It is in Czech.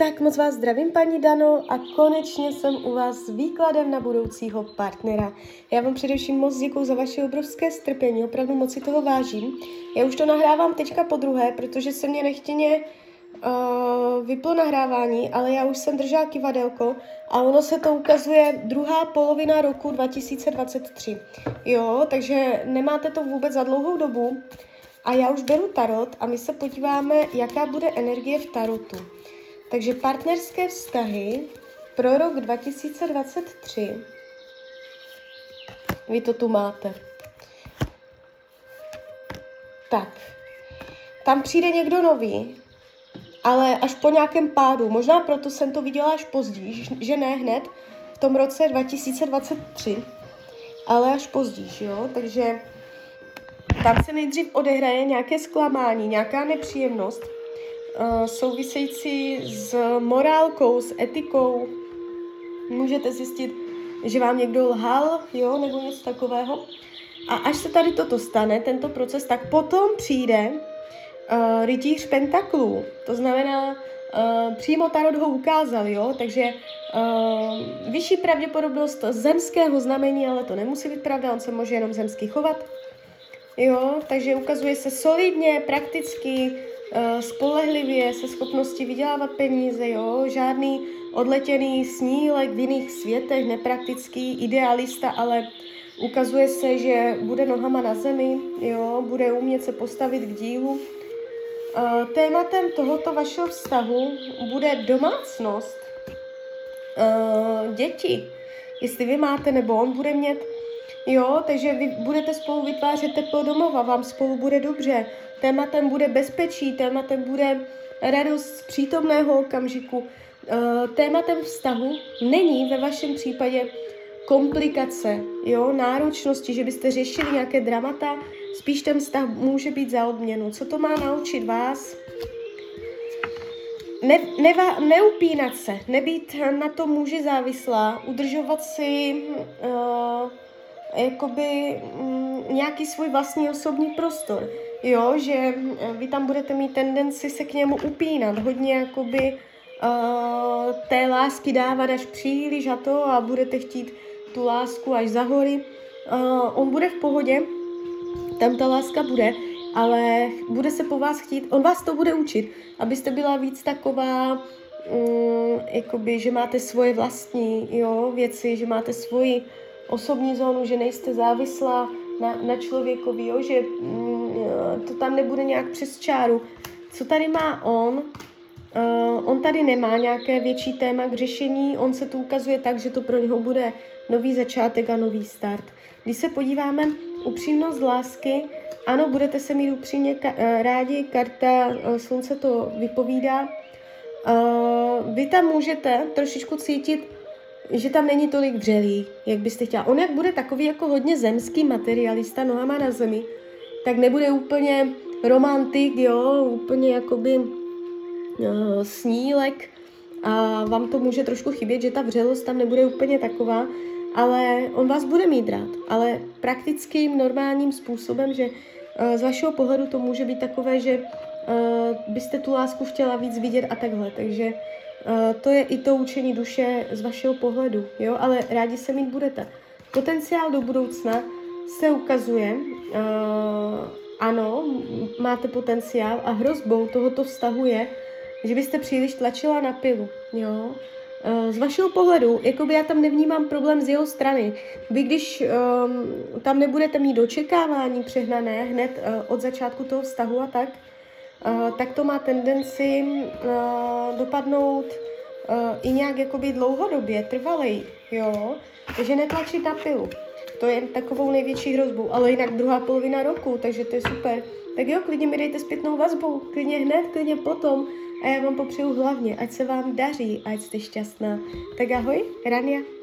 Tak moc vás zdravím, paní Dano, a konečně jsem u vás s výkladem na budoucího partnera. Já vám především moc děkuji za vaše obrovské strpení, opravdu moc si toho vážím. Já už to nahrávám teďka po druhé, protože se mě nechtěně uh, vyplo nahrávání, ale já už jsem držela kivadelko a ono se to ukazuje druhá polovina roku 2023. Jo, takže nemáte to vůbec za dlouhou dobu. A já už beru tarot a my se podíváme, jaká bude energie v tarotu. Takže partnerské vztahy pro rok 2023. Vy to tu máte. Tak. Tam přijde někdo nový, ale až po nějakém pádu. Možná proto jsem to viděla až později, že ne hned v tom roce 2023, ale až později, jo? Takže tam se nejdřív odehraje nějaké zklamání, nějaká nepříjemnost, související s morálkou, s etikou. Můžete zjistit, že vám někdo lhal, jo, nebo něco takového. A až se tady toto stane, tento proces, tak potom přijde uh, rytíř pentaklů. To znamená, uh, přímo Tarot ho ukázal, jo, takže uh, vyšší pravděpodobnost zemského znamení, ale to nemusí být pravda, on se může jenom zemský chovat. Jo, takže ukazuje se solidně, prakticky, spolehlivě, se schopností vydělávat peníze, jo, žádný odletěný snílek v jiných světech, nepraktický idealista, ale ukazuje se, že bude nohama na zemi, jo, bude umět se postavit k dílu. Uh, tématem tohoto vašeho vztahu bude domácnost, uh, děti, jestli vy máte nebo on bude mít, Jo, takže vy budete spolu vytvářet teplo domova, vám spolu bude dobře. Tématem bude bezpečí, tématem bude radost z přítomného okamžiku. Eh, tématem vztahu není ve vašem případě komplikace, jo, náročnosti, že byste řešili nějaké dramata, spíš ten vztah může být za odměnu. Co to má naučit vás? Ne, neva, neupínat se, nebýt na to muži závislá, udržovat si uh, jakoby mm, nějaký svůj vlastní osobní prostor. Jo, že mm, vy tam budete mít tendenci se k němu upínat, hodně jakoby uh, té lásky dávat až příliš a to a budete chtít tu lásku až za hory. Uh, on bude v pohodě, tam ta láska bude, ale bude se po vás chtít, on vás to bude učit, abyste byla víc taková, um, jakoby, že máte svoje vlastní jo, věci, že máte svoji osobní zónu, že nejste závislá na, na člověkovi, jo? že mm, to tam nebude nějak přes čáru. Co tady má on? Uh, on tady nemá nějaké větší téma k řešení, on se tu ukazuje tak, že to pro něho bude nový začátek a nový start. Když se podíváme upřímnost lásky, ano, budete se mít upřímně ka- uh, rádi, karta uh, slunce to vypovídá. Uh, vy tam můžete trošičku cítit že tam není tolik dřelí, jak byste chtěla. On jak bude takový jako hodně zemský materialista, nohama na zemi, tak nebude úplně romantik, jo, úplně jakoby uh, snílek a vám to může trošku chybět, že ta vřelost tam nebude úplně taková, ale on vás bude mít rád, ale praktickým, normálním způsobem, že uh, z vašeho pohledu to může být takové, že uh, byste tu lásku chtěla víc vidět a takhle, takže to je i to učení duše z vašeho pohledu, jo, ale rádi se mít budete. Potenciál do budoucna se ukazuje, uh, ano, máte potenciál a hrozbou tohoto vztahu je, že byste příliš tlačila na pilu, jo. Uh, z vašeho pohledu, jakoby já tam nevnímám problém z jeho strany. Vy když um, tam nebudete mít dočekávání přehnané hned uh, od začátku toho vztahu a tak, tak to má tendenci uh, dopadnout uh, i nějak jakoby dlouhodobě, trvalej, jo, takže netlačit na pilu. To je takovou největší hrozbou, ale jinak druhá polovina roku, takže to je super. Tak jo, klidně mi dejte zpětnou vazbu, klidně hned, klidně potom. A já vám popřeju hlavně, ať se vám daří, ať jste šťastná. Tak ahoj, Rania.